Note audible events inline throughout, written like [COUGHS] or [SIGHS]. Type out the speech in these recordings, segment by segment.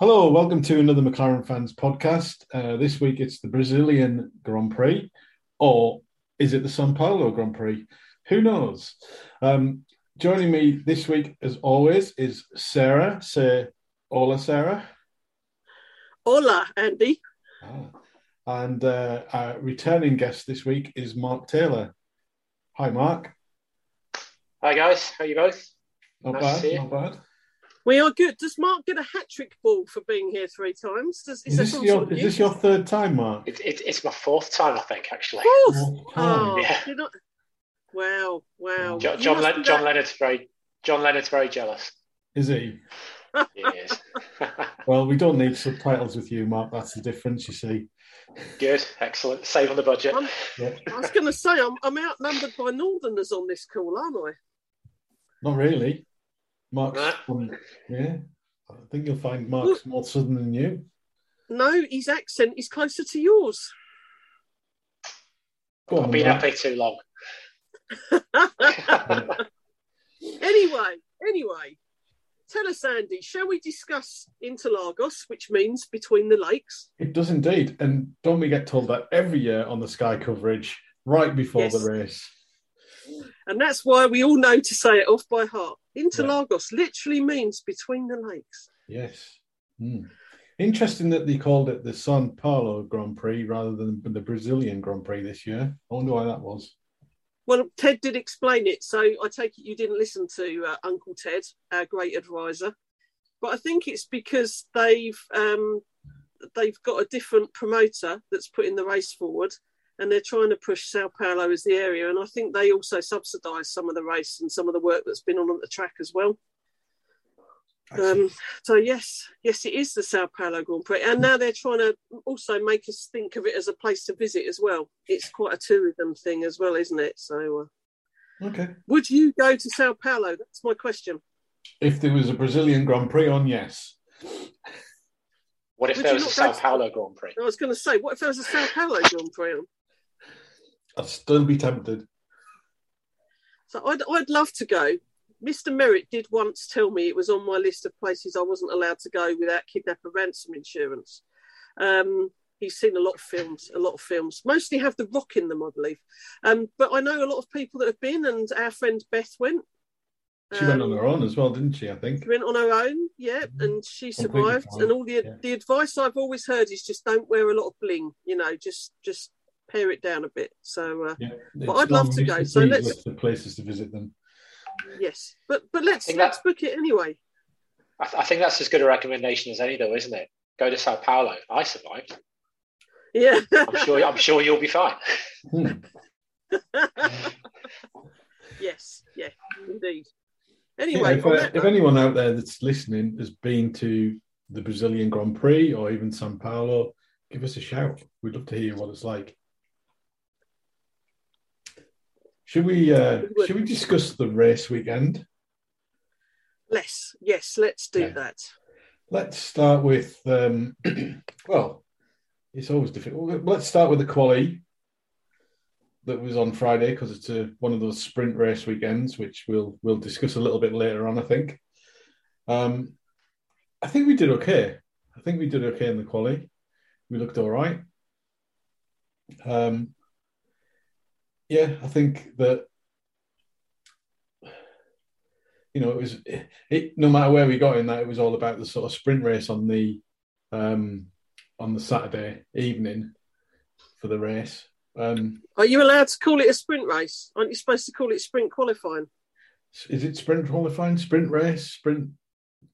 Hello, welcome to another McLaren Fans podcast. Uh, this week it's the Brazilian Grand Prix, or is it the Sao Paulo Grand Prix? Who knows? Um, joining me this week, as always, is Sarah. Say hola, Sarah. Hola, Andy. Ah. And uh, our returning guest this week is Mark Taylor. Hi, Mark. Hi, guys. How are you both? Not Nice to see bad, you. not bad. We are good. Does Mark get a hat trick ball for being here three times? Does, Is that this, your, sort of is this your third time, Mark? It, it, it's my fourth time, I think, actually. Fourth? Fourth. Oh, Yeah. you're not... Wow, wow. John, You John, must Len- John Leonard's very John Leonard's very jealous. Is he? He is. [LAUGHS] Well, we don't need subtitles with you, Mark. That's the difference, you see. Good, excellent. Save on the budget. I'm- Yeah. I was going to say, I'm, I'm outnumbered by Northerners on this call, aren't I? Not really. Mark's, Nah. from- yeah. I think you'll find Mark's more southern than you. No, his accent is closer to yours. Go I've been Mark. up here too long. [LAUGHS] Anyway, anyway, tell us, Andy, shall we discuss Interlagos, which means between the lakes? It does indeed. And don't we get told that every year on the Sky coverage, right before Yes. the race? And that's why we all know to say it off by heart. Interlagos literally means between the lakes. Yes. Hmm. Interesting that they called it the San Paulo Grand Prix rather than the Brazilian Grand Prix this year. I wonder why that was. Well, Ted did explain it, so I take it you didn't listen to uh, Uncle Ted, our great advisor. But I think it's because they've um, they've got a different promoter that's putting the race forward, and they're trying to push Sao Paulo as the area. And I think they also subsidise some of the race and some of the work that's been on at the track as well. Um, so yes, yes, it is the Sao Paulo Grand Prix, and now they're trying to also make us think of it as a place to visit as well. It's quite a tourism thing as well, isn't it? So, uh, okay. would you go to Sao Paulo? That's my question. If there was a Brazilian Grand Prix on, yes. What if Would there was a Sao go to- Paulo Grand Prix? I was going to say, what if there was a Sao Paulo Grand Prix on? I'd still be tempted. So I'd, I'd love to go. Mr. Merritt did once tell me it was on my list of places I wasn't allowed to go without kidnapper ransom insurance. Um, he's seen a lot of films, a lot of films. Mostly have the rock in them, I believe. Um, but I know a lot of people that have been, and our friend Beth went. She went on Um, her own as well, didn't she? I think. She went on her own, yeah, and she survived. And all the yeah. the advice I've always heard is just don't wear a lot of bling. You know, just just pare it down a bit. So uh, Yeah. But I'd love to go, of so let's- list of places to visit them. yes, but but let's let's that- book it anyway. I, th- I think that's as good a recommendation as any, though, isn't it? Go to Sao Paulo. I survived. Yeah. I'm sure. I'm sure you'll be fine. [LAUGHS] Yes, yeah, indeed. Yeah, Anyway, if, uh, if anyone out there that's listening has been to the Brazilian Grand Prix or even Sao Paulo, give us a shout. We'd love to hear what it's like. Should we uh, should we discuss the race weekend? Let's yes, let's do Yeah. that. Let's start with um, [CLEARS THROAT] well, it's always difficult. Let's start with the quali that was on Friday because it's a, one of those sprint race weekends, which we'll we'll discuss a little bit later on. I think. Um, I think we did okay. I think we did okay in the quali. We looked all right. Um, yeah, I think that you know it was it, no matter where we got in that, it was all about the sort of sprint race on the um, on the Saturday evening for the race. Um, Are you allowed to call it a sprint race? Aren't you supposed to call it sprint qualifying? is it sprint qualifying, sprint race, sprint?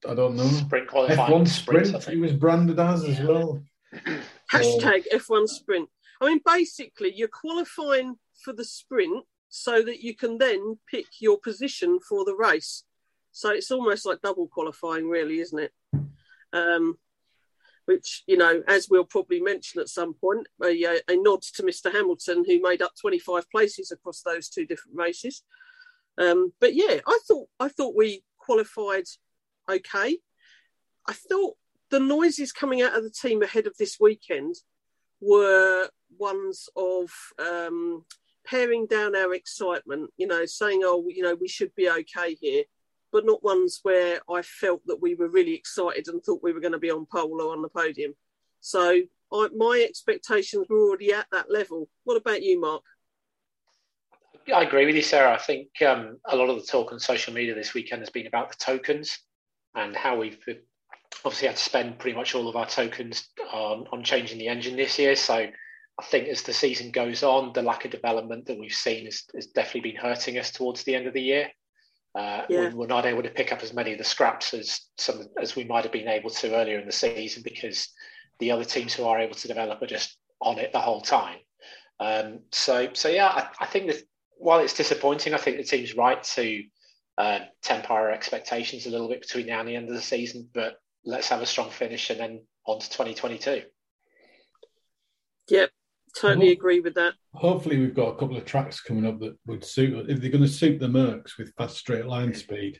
I don't know. Sprint qualifying. F1 sprints, I sprint. think. It was branded as as well. Hashtag F1 sprint. I mean, basically, you're qualifying for the sprint so that you can then pick your position for the race. So it's almost like double qualifying, really, isn't it? Um, which, you know, as we'll probably mention at some point, a, a nod to Mr. Hamilton, who made up 25 places across those two different races. Um, but yeah, I thought I thought we qualified okay. I thought the noises coming out of the team ahead of this weekend were ones of um, paring down our excitement, you know, saying, oh, you know, we should be okay here. but not ones where I felt that we were really excited and thought we were going to be on pole or on the podium. So I, my expectations were already at that level. What about you, Mark? I agree with you, Sarah. I think um, a lot of the talk on social media this weekend has been about the tokens and how we've obviously had to spend pretty much all of our tokens on, on changing the engine this year. So I think as the season goes on, the lack of development that we've seen has, has definitely been hurting us towards the end of the year. Uh, yeah. we, are not able to pick up as many of the scraps as some as we might have been able to earlier in the season because the other teams who are able to develop are just on it the whole time. Um, so, so yeah, I, I, think that while it's disappointing, I think the team's right to uh, temper our expectations a little bit between now and the end of the season. But let's have a strong finish and then on to 2022. Yep, totally agree with that. Hopefully, we've got a couple of tracks coming up that would suit. If they're going to suit the Mercs with fast straight line speed,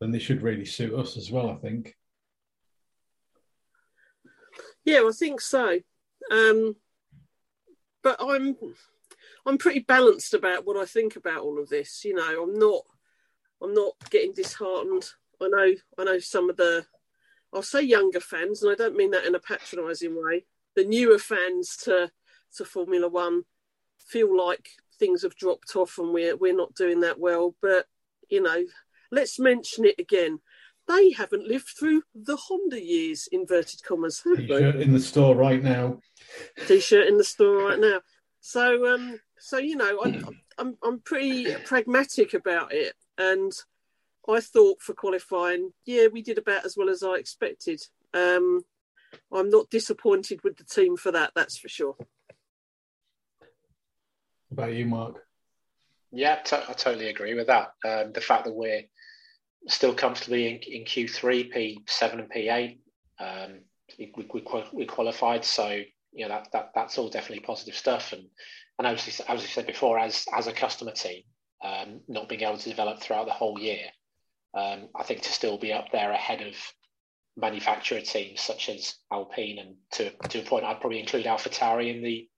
then they should really suit us as well. I think. Yeah, I think so. Um, but I'm I'm pretty balanced about what I think about all of this. You know, I'm not I'm not getting disheartened. I know I know some of the I'll say younger fans, and I don't mean that in a patronising way. The newer fans to to Formula One feel like things have dropped off and we're we're not doing that well. But you know, let's mention it again they haven't lived through the Honda years, inverted commas. T-shirt in the store right now. T-shirt in the store right now. So, um, so you know, I'm, I'm, I'm pretty pragmatic about it, and I thought for qualifying, yeah, we did about as well as I expected. Um, I'm not disappointed with the team for that. That's for sure. About you, Mark? Yeah, t- I totally agree with that. Um, the fact that we're still comfortably in, in Q3, P7 and P8. Um, we, we, we, qualified, so you know that, that that's all definitely positive stuff. And and obviously, as we said before, as as a customer team, um, not being able to develop throughout the whole year, um, I think to still be up there ahead of manufacturer teams such as Alpine, and to to a point, I'd probably include AlphaTauri in the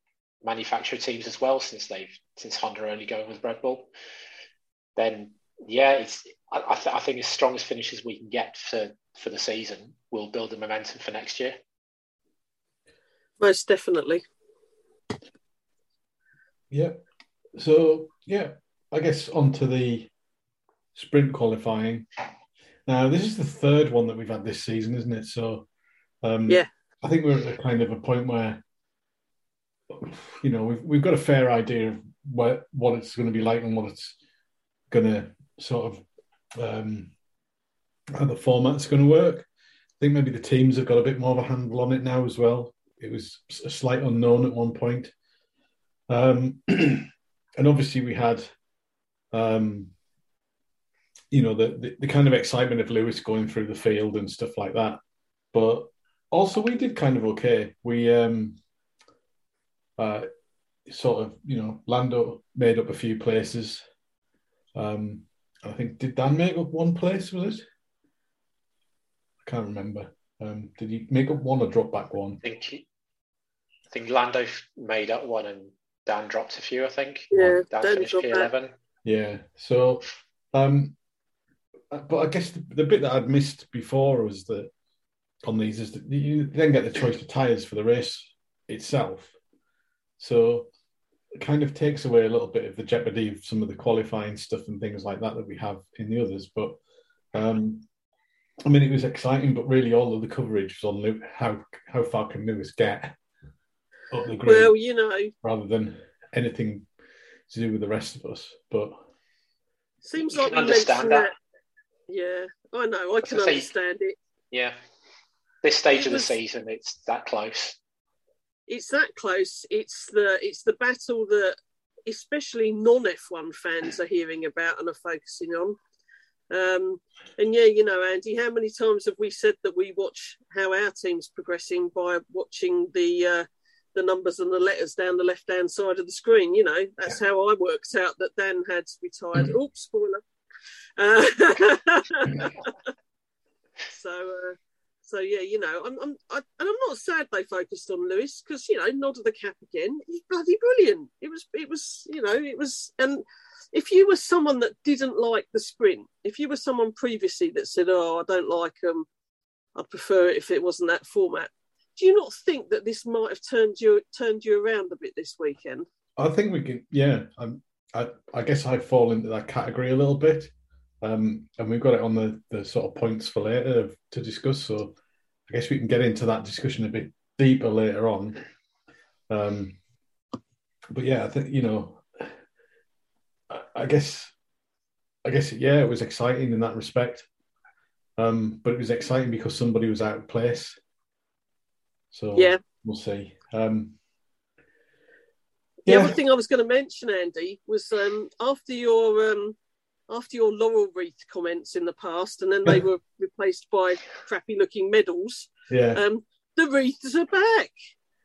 manufacturer teams as well, since they've since Honda are only going with Red Bull. Then yeah, it's I, th- I, think as strong as finishes we can get for for the season will build the momentum for next year. Most definitely. Yeah. So yeah, I guess onto the sprint qualifying. Now this is the third one that we've had this season, isn't it? So um, yeah, I think we're at a kind of a point where you know we've we've got a fair idea of what what it's going to be like and what it's going to sort of um, how the format's going to work. I think maybe the teams have got a bit more of a handle on it now as well. It was a slight unknown at one point. Um, [CLEARS THROAT] and obviously, we had, um, you know, the, the, the kind of excitement of Lewis going through the field and stuff like that. But also, we did kind of okay. We um, uh, sort of, you know, Lando made up a few places. Um, I think did Dan make up one place? Was it? I can't remember. Um, did he make up one or drop back one? I think he, I think Lando made up one and Dan dropped a few. I think. Yeah, Dan, Dan finished P eleven. Yeah. So, um, but I guess the, the, bit that I'd missed before was that on these is that you then get the choice of tires for the race itself. So it kind of takes away a little bit of the jeopardy of some of the qualifying stuff and things like that that we have in the others. But um, I mean, it was exciting, but really all of the coverage was on how how far can Lewis get up the grid, well, you know, rather than anything to do with the rest of us. But seems like we understand that. that. Yeah, I know. I can understand it. Yeah, this stage it of the season, it's that close it's that close. It's the it's the battle that especially non F1 fans are hearing about and are focusing on. Um, and yeah, you know, Andy, how many times have we said that we watch how our team's progressing by watching the uh, the numbers and the letters down the left hand side of the screen? You know, that's yeah. how I worked out that Dan had retired. Mm. Oops, spoiler. Uh, [LAUGHS] [LAUGHS] so, uh, so yeah, you know, I'm, I'm I, and I'm not sad they focused on Lewis because you know, nod of the cap again. He's bloody brilliant. It was, it was, you know, it was, and if you were someone that didn't like the sprint, if you were someone previously that said, "Oh, I don't like them," I'd prefer it if it wasn't that format. Do you not think that this might have turned you turned you around a bit this weekend? I think we can. Yeah, I'm, I I guess I fall into that category a little bit, um, and we've got it on the the sort of points for later to discuss. So I guess we can get into that discussion a bit deeper later on. Um, but yeah, I think you know, I, I guess, I guess yeah, it was exciting in that respect. Um, but it was exciting because somebody was out of place. So Yeah. we'll see. Um, The other thing I was going to mention, Andy, was um, after your um, after your laurel wreath comments in the past, and then they [LAUGHS] were replaced by crappy looking medals. yeah, Um, the wreaths are back.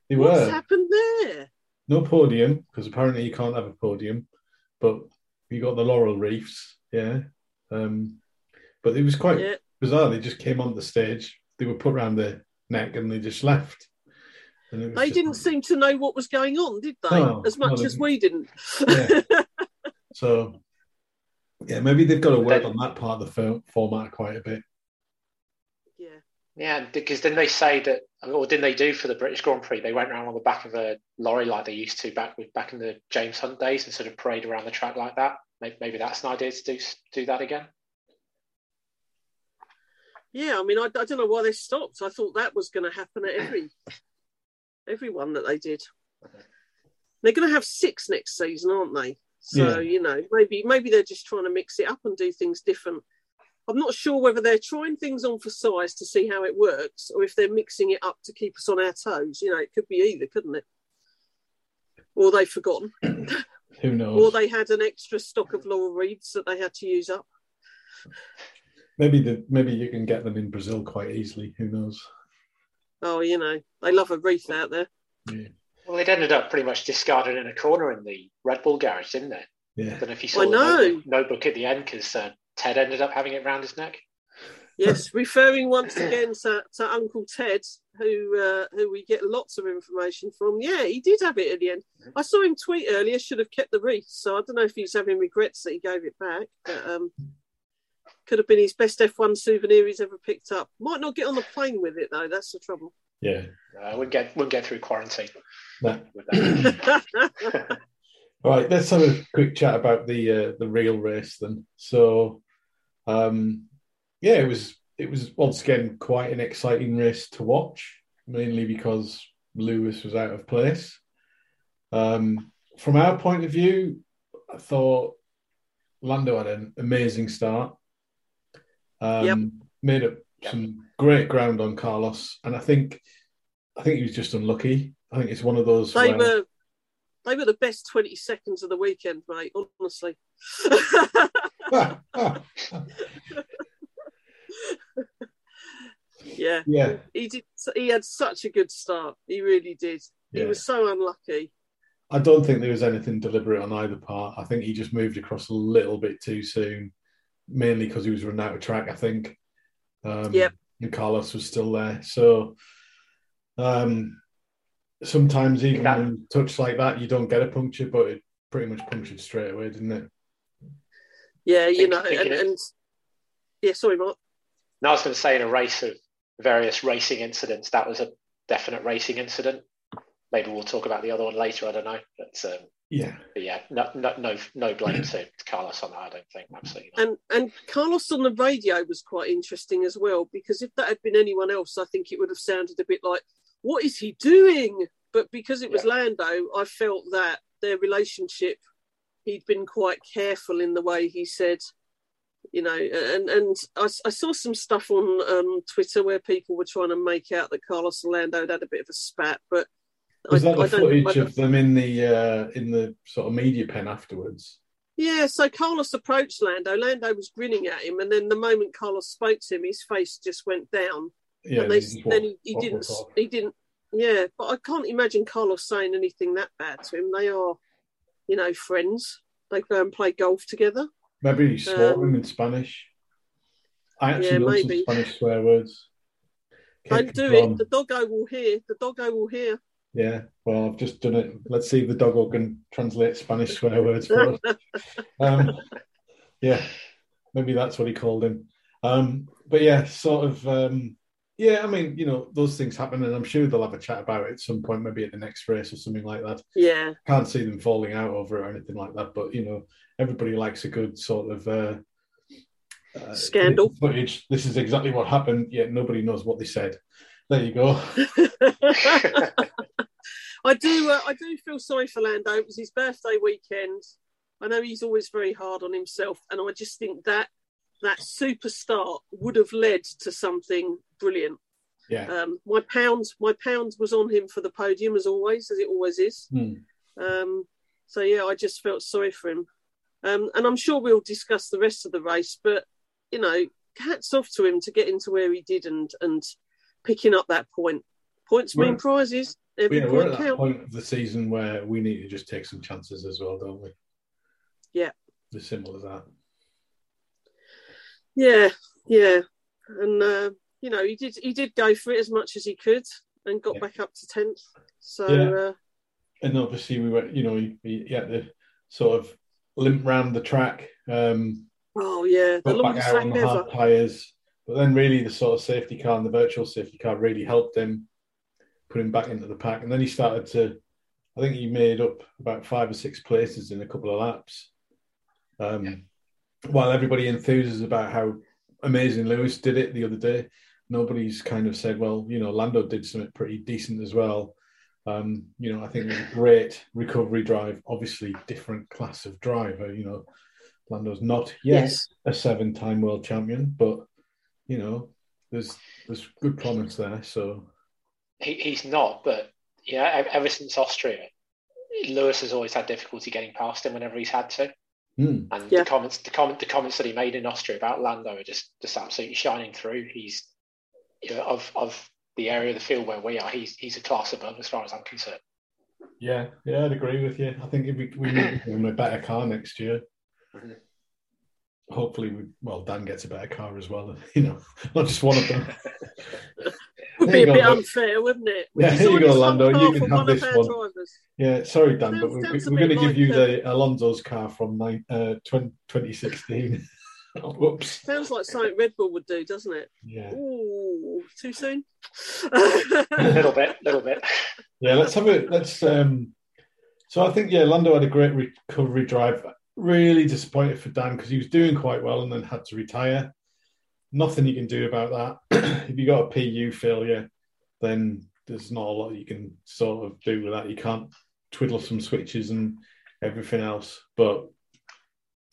they What's were happened there? no podium because apparently you can't have a podium, but you got the laurel wreaths. Yeah, um, but it was quite Yeah, bizarre. They just came on the stage. They were put around their neck and they just left. And it was they just- didn't seem to know what was going on, did they? No, as much no, as we didn't. Yeah. [LAUGHS] So, yeah, maybe they've got to work Then- on that part of the fo- format quite a bit. yeah. Yeah, because didn't they say that, or didn't they do for the British Grand Prix? They went around on the back of a lorry like they used to back with back in the James Hunt days and sort of parade around the track like that. Maybe, maybe that's an idea to do do that again. Yeah, I mean, I, I don't know why they stopped. I thought that was going to happen at every every one that they did. They're going to have six next season, aren't they? So Yeah. you know, maybe maybe they're just trying to mix it up and do things different. I'm not sure whether they're trying things on for size to see how it works, or if they're mixing it up to keep us on our toes. You know, it could be either, couldn't it? Or they've forgotten, [COUGHS] Who knows? or they had an extra stock of laurel wreaths that they had to use up. maybe the maybe you can get them in Brazil quite easily. Who knows? Oh, you know, they love a wreath out there. Yeah, Well, they'd ended up pretty much discarded in a corner in the Red Bull garage, didn't it? yeah. I don't know if you saw I the know. notebook, notebook at the end because uh, Ted ended up having it round his neck. Yes, [LAUGHS] referring once again to, to Uncle Ted, who uh, who we get lots of information from. Yeah, he did have it at the end. I saw him tweet earlier. Should have kept the wreath. So I don't know if he's having regrets that he gave it back. But um, could have been his best F1 souvenir he's ever picked up. Might not get on the plane with it though. That's the trouble. Yeah. Uh, wouldn't get wouldn't get through quarantine No. All [LAUGHS] right, let's have a quick chat about the uh, the real race then. So, um, yeah, it was it was once again quite an exciting race to watch, mainly because Lewis was out of place. Um, from our point of view, I thought Lando had an amazing start. Um, Yep. Made up some great ground on Carlos, and I think I think he was just unlucky. I think it's one of those. they where- were they were the best twenty seconds of the weekend, mate. Honestly. [LAUGHS] yeah, yeah, he did. He had such a good start. He really did. He was so unlucky. I don't think there was anything deliberate on either part. I think he just moved across a little bit too soon, mainly because he was running out of track. I think. Um, Yep. And Carlos was still there, so um, sometimes even That- when touch like that, you don't get a puncture, but it pretty much punctured straight away, didn't it? Yeah, you Think- know, and, and yeah, sorry, Mark. No, I was going to say in a race of various racing incidents, that was a definite racing incident. Maybe we'll talk about the other one later. I don't know, but, um, Yeah, but yeah, no, no, no, no blame to Carlos on that. I don't think absolutely. Not. And and Carlos on the radio was quite interesting as well because if that had been anyone else, I think it would have sounded a bit like, "What is he doing?" But because it was Yeah. Lando, I felt that their relationship, he'd been quite careful in the way he said, you know, and and I, I saw some stuff on um, Twitter where people were trying to make out that Carlos and Lando had had a bit of a spat, but was that the footage of them in the uh, in the sort of media pen afterwards? Yeah, so Carlos approached Lando. Lando was grinning at him, and then the moment Carlos spoke to him, his face just went down. Yeah, and they, then he, he didn't. He didn't. Yeah, but I can't imagine Carlos saying anything that bad to him. They are, you know, friends. They go and play golf together. Maybe he swore Um, him in Spanish. I actually yeah, love maybe. some Spanish swear words. Don't do it. The doggo will hear. The doggo will hear. Yeah, well, I've just done it. Let's see if the doggo can translate Spanish swear words for us. Um, yeah, maybe that's what he called him. Um, but yeah, sort of. Um, yeah, I mean, you know, those things happen, and I'm sure they'll have a chat about it at some point, maybe at the next race or something like that. Yeah, Can't see them falling out over it or anything like that, but you know, everybody likes a good sort of uh, uh, Scandal. footage. This is exactly what happened, yet nobody knows what they said. There you go. [LAUGHS] I do. Uh, I do feel sorry for Lando. It was his birthday weekend. I know he's always very hard on himself, and I just think that that super start would have led to something brilliant. Yeah, Um, my pound, my pound was on him for the podium as always, as it always is. Hmm. Um, so yeah, I just felt sorry for him, um, and I'm sure we'll discuss the rest of the race. But you know, hats off to him to get into where he did and and picking up that point. Points mean prizes. We're point at that point of the season where we need to just take some chances as well, don't we? Yeah. The simple as that. Yeah, yeah, and uh, you know he did he did go for it as much as he could and got Yeah. back up to tenth. So Yeah. uh, and obviously we were, you know, he, he had to sort of limp round the track, um, oh yeah, the longest track ever. tyres. But then really the sort of safety car and the virtual safety car really helped him put him back into the pack. And then he started to, I think he made up about five or six places in a couple of laps. Um, While everybody enthuses about how amazing Lewis did it the other day, nobody's kind of said, well, you know, Lando did something pretty decent as well. Um, you know, I think [LAUGHS] it was a great recovery drive. Obviously, different class of driver. You know, Lando's not yet Yes, a seven-time world champion, but you know, there's there's good promise there. So He, he's not, but yeah, ev- ever since Austria, Lewis has always had difficulty getting past him whenever he's had to. hmm, And Yeah. the comments, the comment, the comments that he made in Austria about Lando are just just absolutely shining through. He's you know, of of the area of the field where we are, he's he's a class above as far as I'm concerned. yeah, yeah, I'd agree with you. I think if we we need him a better car next year. Mhm. Hopefully, we well Dan gets a better car as well. [LAUGHS] You know, not just one of them. [LAUGHS] would There be you a bit go, unfair, wouldn't it? Yeah, It's here you go, Lando, you can have one this one. drivers. Yeah, sorry, Dan, but we're, we're going to give like, you um, the Alonso's car from nine, uh, 20, 2016. [LAUGHS] Whoops. Sounds like something Red Bull would do, doesn't it? Yeah. Ooh, too soon. A little bit, little bit. Yeah, let's have a let's. um So I think yeah, Lando had a great recovery drive. Really disappointed for Dan because he was doing quite well and then had to retire. Nothing you can do about that. [CLEARS THROAT] if you got a PU failure, then there's not a lot you can sort of do with that. You can't twiddle some switches and everything else. But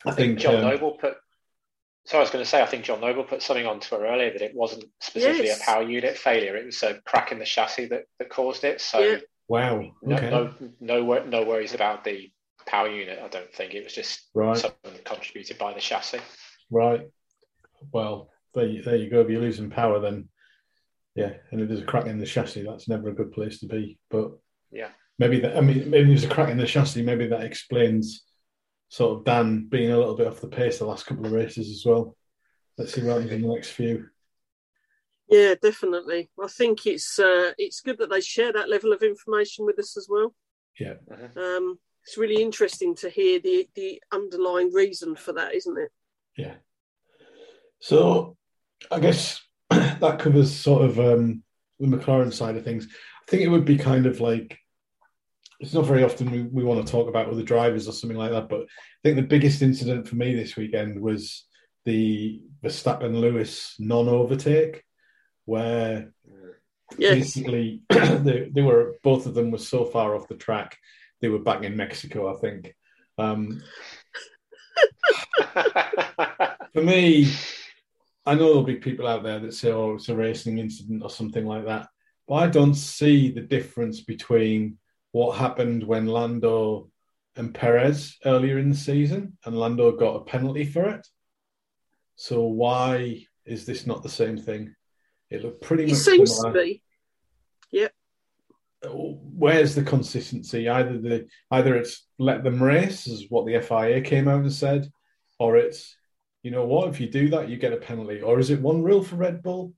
I, I think think, John um, Noble put. So I was going to say, I think Jon Noble put something on Twitter earlier that it wasn't specifically Yes. a power unit failure; it was a crack in the chassis that, that caused it. So Yeah. wow. no, Okay. no, no, wor- no worries about the power unit. I don't think it was just Right. something contributed by the chassis. Right. Well, there you, there you go. If you're losing power, then yeah, and if there's a crack in the chassis, that's never a good place to be. But Yeah. maybe that. I mean, maybe there's a crack in the chassis. Maybe that explains sort of Dan being a little bit off the pace the last couple of races as well. Let's see what happens in the next few. yeah, definitely. I think it's uh, it's good that they share that level of information with us as well. Yeah. Um, it's really interesting to hear the the underlying reason for that, isn't it? Yeah. So I guess [CLEARS THROAT] that covers sort of um, the McLaren side of things. I think it would be kind of like it's not very often we, we want to talk about other drivers or something like that, but I think the biggest incident for me this weekend was the Verstappen Lewis non overtake, where Yes. basically [CLEARS THROAT] they, they were both of them were so far off the track they were back in Mexico, I think. Um, [LAUGHS] for me, I know there'll be people out there that say, "Oh, it's a racing incident" or something like that, but I don't see the difference between what happened when Lando and Perez earlier in the season, and Lando got a penalty for it. So why is this not the same thing? It looked pretty It much seems similar to be. Yep. where's the consistency? Either the either it's let them race, is what the FIA came out and said, or it's you know what if you do that you get a penalty, or is it one rule for Red Bull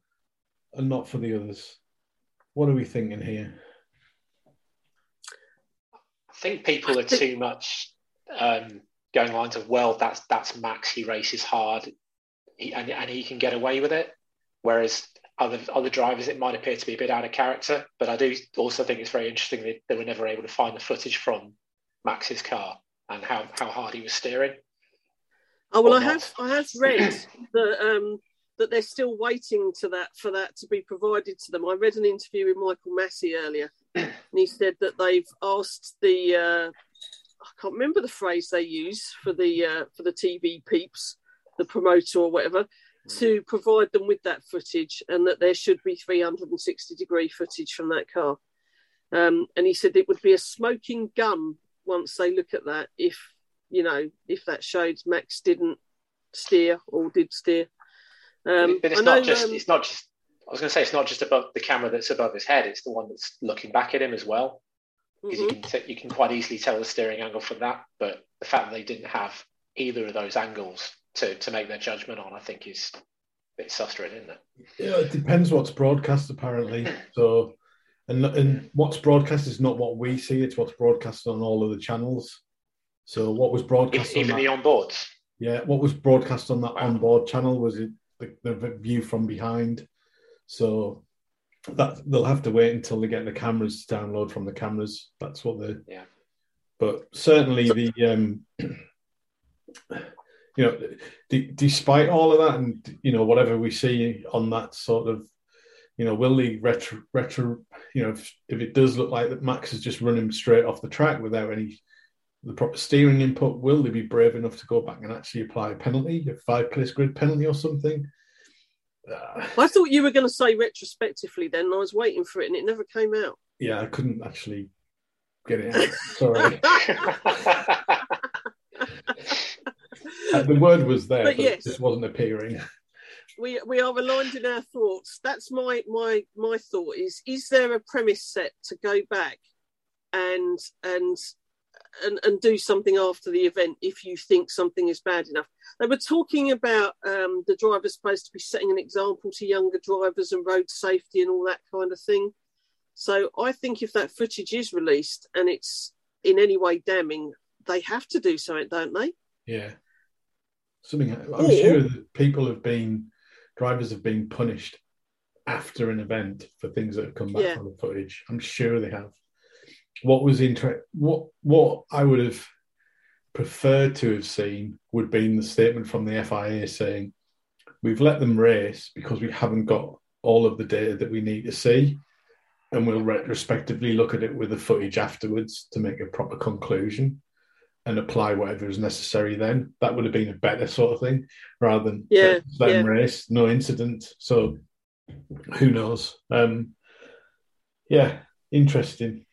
and not for the others? What are we thinking here? I think people are too much um, going lines of, well, that's that's Max. He races hard, he, and and he can get away with it. Whereas other other drivers, it might appear to be a bit out of character. But I do also think it's very interesting that they were never able to find the footage from Max's car and how, how hard he was steering. Oh well, I have I have read that um, that they're still waiting to that for that to be provided to them. I read an interview with Michael Masi earlier, and he said that they've asked the uh, I can't remember the phrase they use for the uh, for the TV peeps, the promoter or whatever, to provide them with that footage, and that there should be 360 degree footage from that car. Um, and he said it would be a smoking gun once they look at that if you know if that showed Max didn't steer or did steer. Um, but it's know, not just um, it's not just I was going to say it's not just above the camera that's above his head; it's the one that's looking back at him as well. Because mm-hmm. you can t- you can quite easily tell the steering angle from that. But the fact that they didn't have either of those angles to to make their judgment on, I think, is a bit frustrating, isn't it? Yeah, it depends what's broadcast apparently. [CLEARS THROAT] so, and and what's broadcast is not what we see; it's what's broadcast on all of the channels. So, what was broadcast? Even, on the onboards. Yeah, what was broadcast on that wow. onboard channel was it the, the view from behind. So that they'll have to wait until they get the cameras to download from the cameras. That's what they. Yeah. But certainly the um, [CLEARS THROAT] you know, d- despite all of that, and you know whatever we see on that sort of, you know, will the retro retro, you know, if, if it does look like that Max is just running straight off the track without any the proper steering input, will they be brave enough to go back and actually apply a penalty, a five place grid penalty or something? Uh, I thought you were going to say retrospectively then. I was waiting for it and it never came out. Yeah, I couldn't actually get it out. Sorry. [LAUGHS] uh, the word was there, but, but yes. it just wasn't appearing. We, we are aligned in our thoughts. That's my my my thought is is there a premise set to go back and and and, and do something after the event if you think something is bad enough. They were talking about um, the driver supposed to be setting an example to younger drivers and road safety and all that kind of thing. So I think if that footage is released and it's in any way damning, they have to do something, don't they? Yeah. Something I'm or, sure that people have been drivers have been punished after an event for things that have come back yeah. from the footage. I'm sure they have what was inter- what what I would have preferred to have seen would be the statement from the FIA saying we've let them race because we haven't got all of the data that we need to see and we'll retrospectively look at it with the footage afterwards to make a proper conclusion and apply whatever is necessary then. That would have been a better sort of thing rather than yeah, let yeah. them race. No incident. So who knows? Um yeah interesting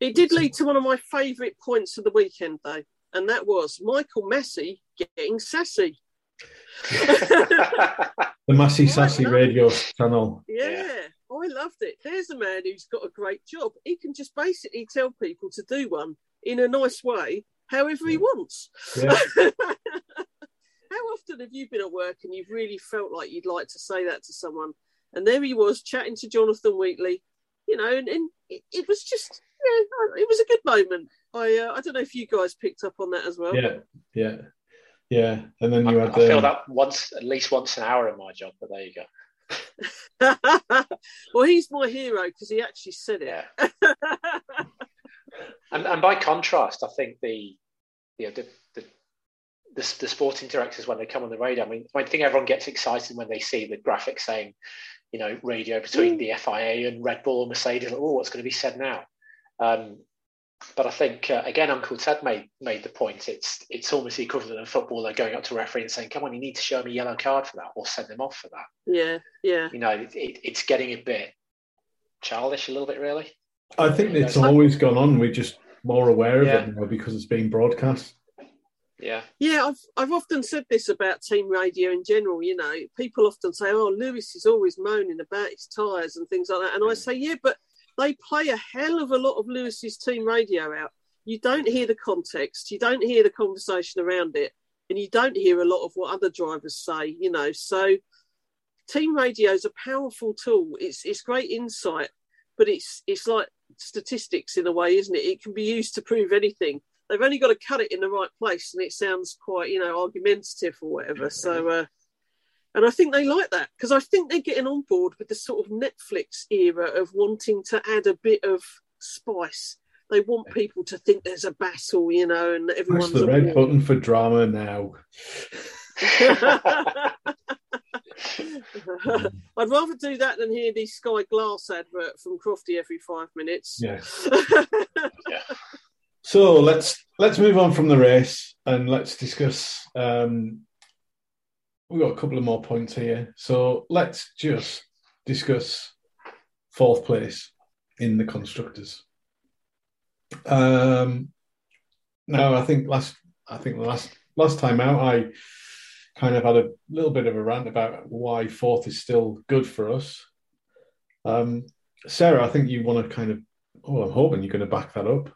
it did lead to one of my favourite points of the weekend, though, and that was Michael Masi getting sassy. [LAUGHS] the Masi Sassy radio channel. Yeah, yeah, I loved it. There's a man who's got a great job. He can just basically tell people to do one in a nice way, however he wants. Yeah. [LAUGHS] How often have you been at work and you've really felt like you'd like to say that to someone? And there he was chatting to Jonathan Wheatley, you know, and, and it, it was just yeah, it was a good moment. I uh, I don't know if you guys picked up on that as well. Yeah, yeah, yeah. And then you I, had. I feel that once, at least once an hour in my job. But there you go. [LAUGHS] well, he's my hero because he actually said it. Yeah. and, and by contrast, I think the you know, the, the the, the, sporting directors when they come on the radio. I mean, I think everyone gets excited when they see the graphic saying, you know, radio between mm. the FIA and Red Bull or Mercedes. Like, oh, what's going to be said now? Um, but I think uh, again, Uncle Ted made made the point. It's it's almost the equivalent of football. They're going up to a referee and saying, "Come on, you need to show me a yellow card for that, or send them off for that." Yeah, yeah. You know, it, it, it's getting a bit childish, a little bit, really. I think it's always gone on. We're just more aware of yeah. it now because it's being broadcast. Yeah. Yeah, I've I've often said this about team radio in general. You know, people often say, "Oh, Lewis is always moaning about his tyres and things like that," and I say, "Yeah, but." They play a hell of a lot of Lewis's team radio out. You don't hear the context, you don't hear the conversation around it, and you don't hear a lot of what other drivers say, you know. So team radio is a powerful tool. It's it's great insight, but it's it's like statistics in a way, isn't it? It can be used to prove anything. They've only got to cut it in the right place, and it sounds quite, you know, argumentative or whatever. So, uh, and I think they like that because I think they're getting on board with the sort of Netflix era of wanting to add a bit of spice. They want people to think there's a battle, you know, and everyone's Press the red button for drama now. [LAUGHS] I'd rather do that than hear the Sky Glass advert from Crofty every five minutes. Yes. [LAUGHS] yeah. So let's let's move on from the race and let's discuss. Um, we've got a couple of more points here, so let's just discuss fourth place in the constructors. Um, now, I think last I think last last time out, I kind of had a little bit of a rant about why fourth is still good for us. Um, Sarah, I think you want to kind of. Oh, I'm hoping you're going to back that up.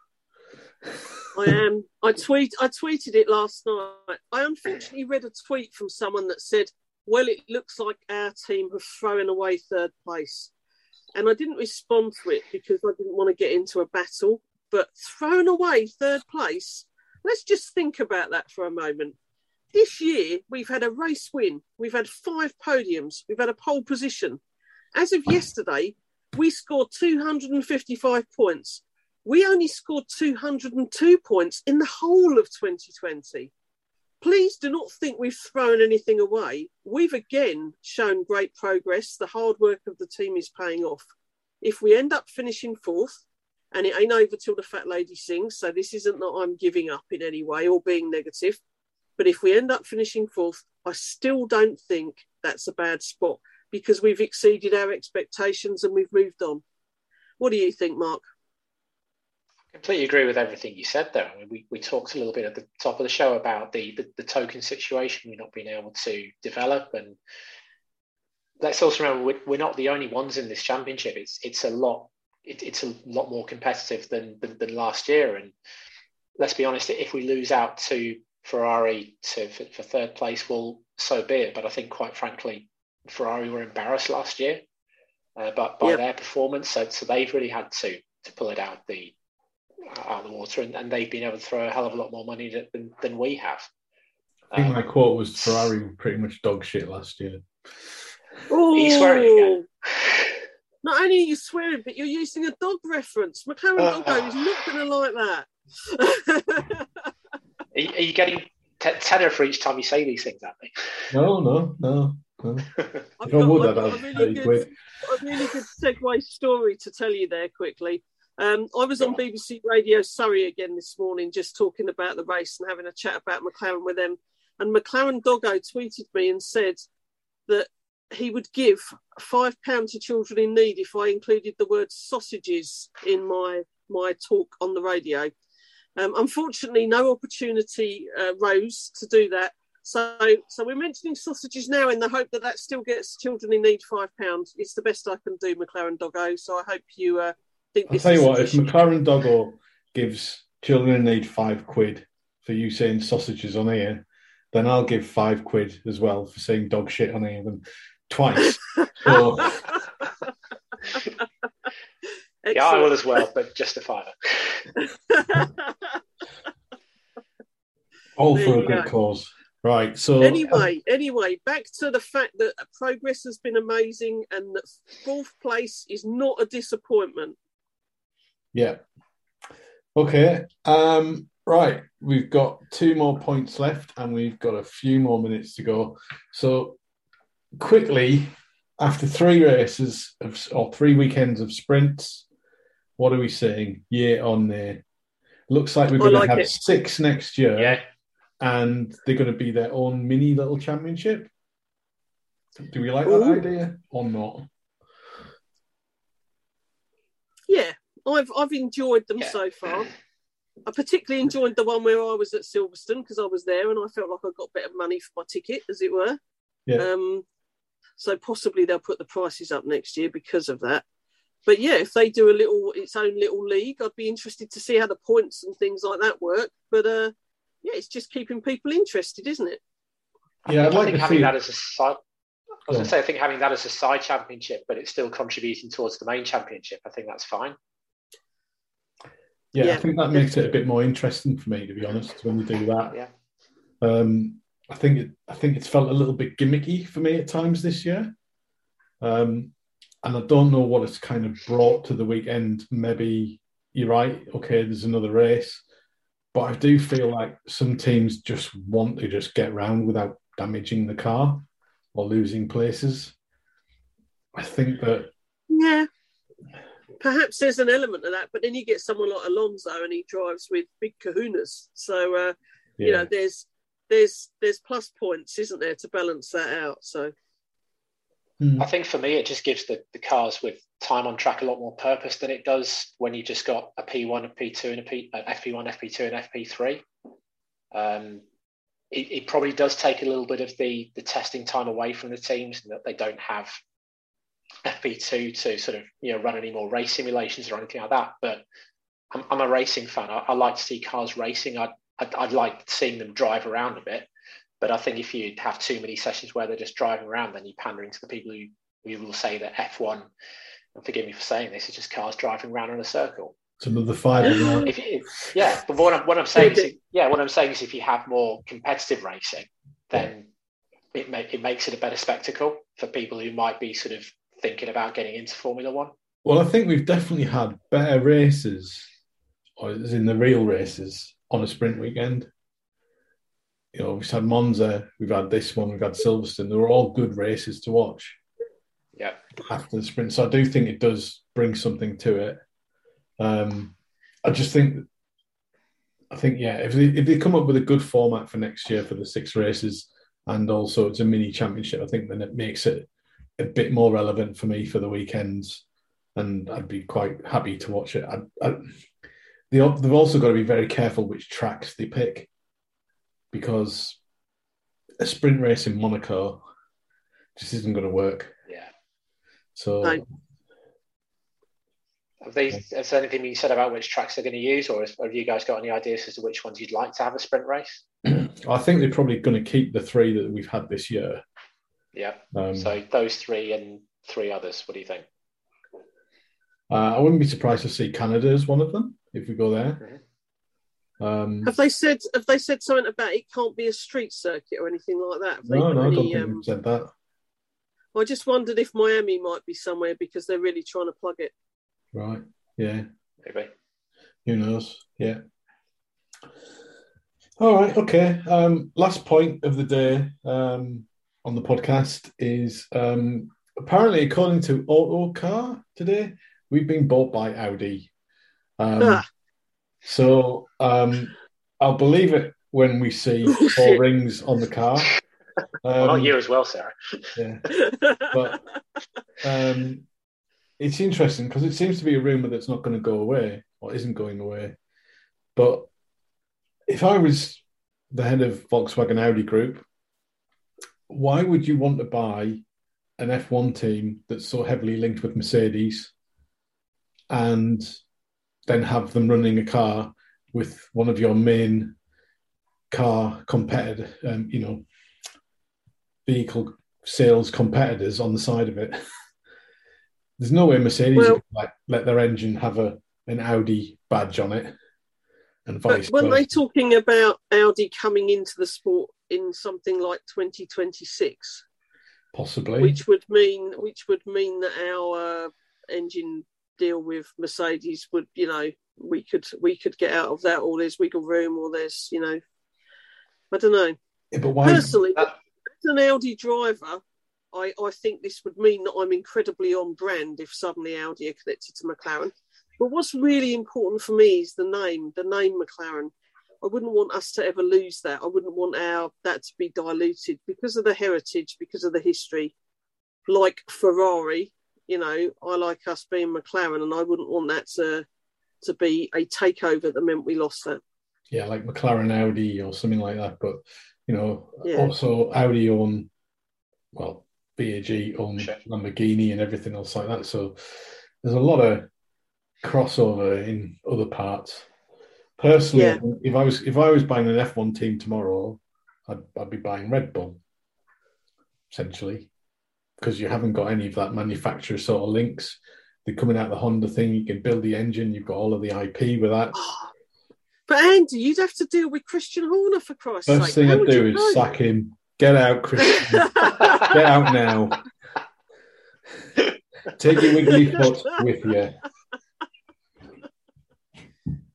[LAUGHS] I am. I tweet. I tweeted it last night. I unfortunately read a tweet from someone that said, "Well, it looks like our team have thrown away third place," and I didn't respond to it because I didn't want to get into a battle. But thrown away third place. Let's just think about that for a moment. This year, we've had a race win, we've had five podiums, we've had a pole position. As of yesterday, we scored 255 points. We only scored 202 points in the whole of 2020. Please do not think we've thrown anything away. We've again shown great progress. The hard work of the team is paying off. If we end up finishing fourth, and it ain't over till the fat lady sings, so this isn't that I'm giving up in any way or being negative. But if we end up finishing fourth, I still don't think that's a bad spot because we've exceeded our expectations and we've moved on. What do you think, Mark? I completely agree with everything you said there. I mean, we, we talked a little bit at the top of the show about the, the, the token situation, we're not being able to develop. And let's also remember we're, we're not the only ones in this championship. It's it's a lot it, it's a lot more competitive than, than, than last year. And let's be honest, if we lose out to Ferrari to for, for, third place, well, so be it. But I think, quite frankly, Ferrari were embarrassed last year, uh, but by yep. their performance, so, so they've really had to to pull it out the out of the water, and, and they've been able to throw a hell of a lot more money than than we have. I think um, my quote was Ferrari were pretty much dog shit last year. Oh, you swearing again? Not only are you swearing, but you're using a dog reference. McLaren uh, Doggo is not going to like that. Are you, are you getting t- tenner for each time you say these things at me? No, no, no. no. [LAUGHS] I've got, would, I've, a really good, a really good segue story to tell you there quickly. Um, I was on BBC Radio Surrey again this morning, just talking about the race and having a chat about McLaren with them. And McLaren Doggo tweeted me and said that he would give five pounds to children in need if I included the word sausages in my my talk on the radio. Um, unfortunately, no opportunity uh, rose to do that. So, so we're mentioning sausages now in the hope that that still gets children in need five pounds. It's the best I can do, McLaren Doggo. So I hope you uh, think. I'll tell you what, if McLaren Doggo gives children in need five quid for you saying sausages on here, then I'll give five quid as well for saying dog shit on here twice. [LAUGHS] so, Excellent. Yeah, I will as well, but just a fiver. All for a good go. cause. Right. So anyway, anyway, back to the fact that progress has been amazing and that fourth place is not a disappointment. Yeah. Okay. Um, right. We've got two more points left and we've got a few more minutes to go. So quickly, after three races of, or three weekends of sprints, what are we seeing year on there? Looks like we're going like to have it. six next year. Yeah. And they're going to be their own mini little championship. Do we like Ooh. that idea or not? Yeah, I've I've enjoyed them yeah. so far. [SIGHS] I particularly enjoyed the one where I was at Silverstone because I was there and I felt like I got better money for my ticket, as it were. Yeah. Um, so possibly they'll put the prices up next year because of that but yeah, if they do a little its own little league, I'd be interested to see how the points and things like that work. But uh, yeah, it's just keeping people interested, isn't it? Yeah, I'd like to having see... that as a side. I was going to say, I think having that as a side championship, but it's still contributing towards the main championship. I think that's fine. Yeah, I think that makes it a bit more interesting for me, to be honest, when you do that. Yeah. Um, I think it, I think it's felt a little bit gimmicky for me at times this year, um, and I don't know what it's kind of brought to the weekend. Maybe you're right. Okay, there's another race, but I do feel like some teams just want to just get round without damaging the car or losing places. I think that Yeah. Perhaps there's an element of that, but then you get someone like Alonso and he drives with big kahunas. So uh, yeah, you know, there's there's there's plus points, isn't there, to balance that out. So Hmm. I think for me, it just gives the, the cars with time on track a lot more purpose than it does when you just got a P1, a P2, and a P, uh, FP1, FP2, and FP3. Um, it, it probably does take a little bit of the, the testing time away from the teams and that they don't have FP2 to sort of you know run any more race simulations or anything like that. But I'm, I'm a racing fan. I, I like to see cars racing. I'd, I'd, I'd like seeing them drive around a bit. But I think if you have too many sessions where they're just driving around, then you're pandering to the people who, who will say that F1, and forgive me for saying this, is just cars driving around in a circle. it's another five. in. [LAUGHS] If, if, yeah, but what I'm, what I'm saying is, yeah, what I'm saying is, if you have more competitive racing, then it, ma- it makes it a better spectacle for people who might be sort of thinking about getting into Formula One. Well, I think we've definitely had better races, or as in the real races, on a sprint weekend. You know, we've had Monza, we've had this one, we've had Silverstone. They were all good races to watch Yeah, after the sprint. So I do think it does bring something to it. Um, I just think, I think, yeah, if they, if they come up with a good format for next year for the six races, and also it's a mini championship, I think then it makes it a bit more relevant for me for the weekends, and I'd be quite happy to watch it. I, I, they, they've also got to be very careful which tracks they pick, because a sprint race in Monaco just isn't going to work. yeah. So No. Have they? Has anything been said about which tracks they're going to use, or have you guys got any ideas as to which ones you'd like to have a sprint race? [CLEARS THROAT] I think they're probably going to keep the three that we've had this year. Yeah. Um, So those three and three others. What do you think? uh, I wouldn't be surprised to see Canada as one of them if we go there. Um, have they said have they said something about it can't be a street circuit or anything like that? Have they no, got no, I don't think um, said that. I just wondered if Miami might be somewhere because they're really trying to plug it. Right? Yeah. Maybe. Who knows? Yeah. All right. Okay. Um, last point of the day um, on the podcast is um, apparently, according to Autocar today, we've been bought by Audi. Um, Ah. So um, I'll believe it when we see [LAUGHS] four rings on the car. well, not Um, you as well, Sarah. Yeah. [LAUGHS] But um, it's interesting because it seems to be a rumor that's not going to go away or isn't going away. But if I was the head of Volkswagen Audi Group, why would you want to buy an F1 team that's so heavily linked with Mercedes and then have them running a car with one of your main car competitor, um, you know, vehicle sales competitors on the side of it. [LAUGHS] There's no way Mercedes Well- would like, let their engine have a an Audi badge on it, and vice But weren't they talking about Audi coming into the sport in something like 2026, Possibly. which would mean which would mean that our uh, engine deal with Mercedes would, you know, we could we could get out of that, or there's wiggle room, or there's, you know, I don't know. Yeah, but why? Personally, That- as an Audi driver, I, I think this would mean that I'm incredibly on brand if suddenly Audi are connected to McLaren. But what's really important for me is the name, the name McLaren. I wouldn't want us to ever lose that. I wouldn't want our that to be diluted because of the heritage, because of the history. Like Ferrari, you know, I like us being McLaren, and I wouldn't want that to to be a takeover that meant we lost that. yeah, like McLaren Audi or something like that. But you know, Yeah. also Audi own, well, VAG own Sure. Lamborghini and everything else like that. So there's a lot of crossover in other parts. Personally, Yeah. if I was if I was buying an F1 team tomorrow, I'd, I'd be buying Red Bull, essentially, because you haven't got any of that manufacturer sort of links. they're coming out the Honda thing. You can build the engine. You've got all of the IP with that. [GASPS] But Andy, you'd have to deal with Christian Horner for Christ's First sake. thing How I would do is know? sack him. Get out, Christian. Get out now. [LAUGHS] Take your wiggly foot with you. [LAUGHS]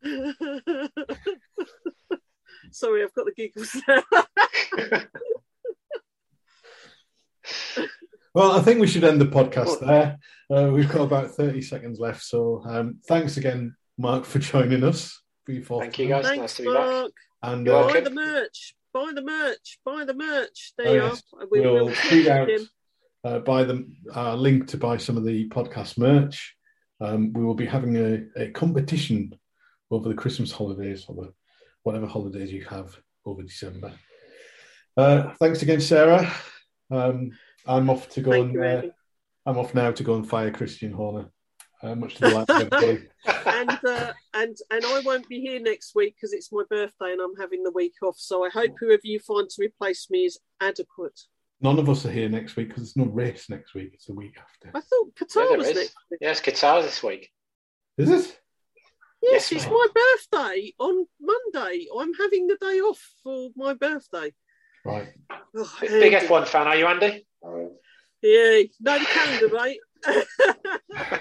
[LAUGHS] Sorry, I've got the giggles now. Well, I think we should end the podcast there. Uh, we've got about 30 seconds left. So um, thanks again, Mark, for joining us. For your fourth Thank you, guys. Thanks, nice to be back. Mark. And uh, Buy the merch. Buy the merch. Buy the merch. There Oh, you yes. are. We we'll tweet out uh, buy the uh, link to buy some of the podcast merch. Um, we will be having a, a competition over the Christmas holidays or the, whatever holidays you have over December. Uh, thanks again, Sarah. Um, I'm off to go Thank and uh, I'm off now to go and fire Christian Horner. Uh, much to the delight of everybody. [LAUGHS] and uh, and and I won't be here next week because it's my birthday and I'm having the week off. So I hope whoever you find to replace me is adequate. None of us are here next week because there's no race next week. It's the week after. I thought Qatar there was is. next week. Yes, Qatar this week. Is it? Yes, Yes, it's mate. my birthday on Monday. I'm having the day off for my birthday. Right. Oh, Big F1 fan, are you, Andy? Yeah, no the calendar, mate. [LAUGHS] [LAUGHS]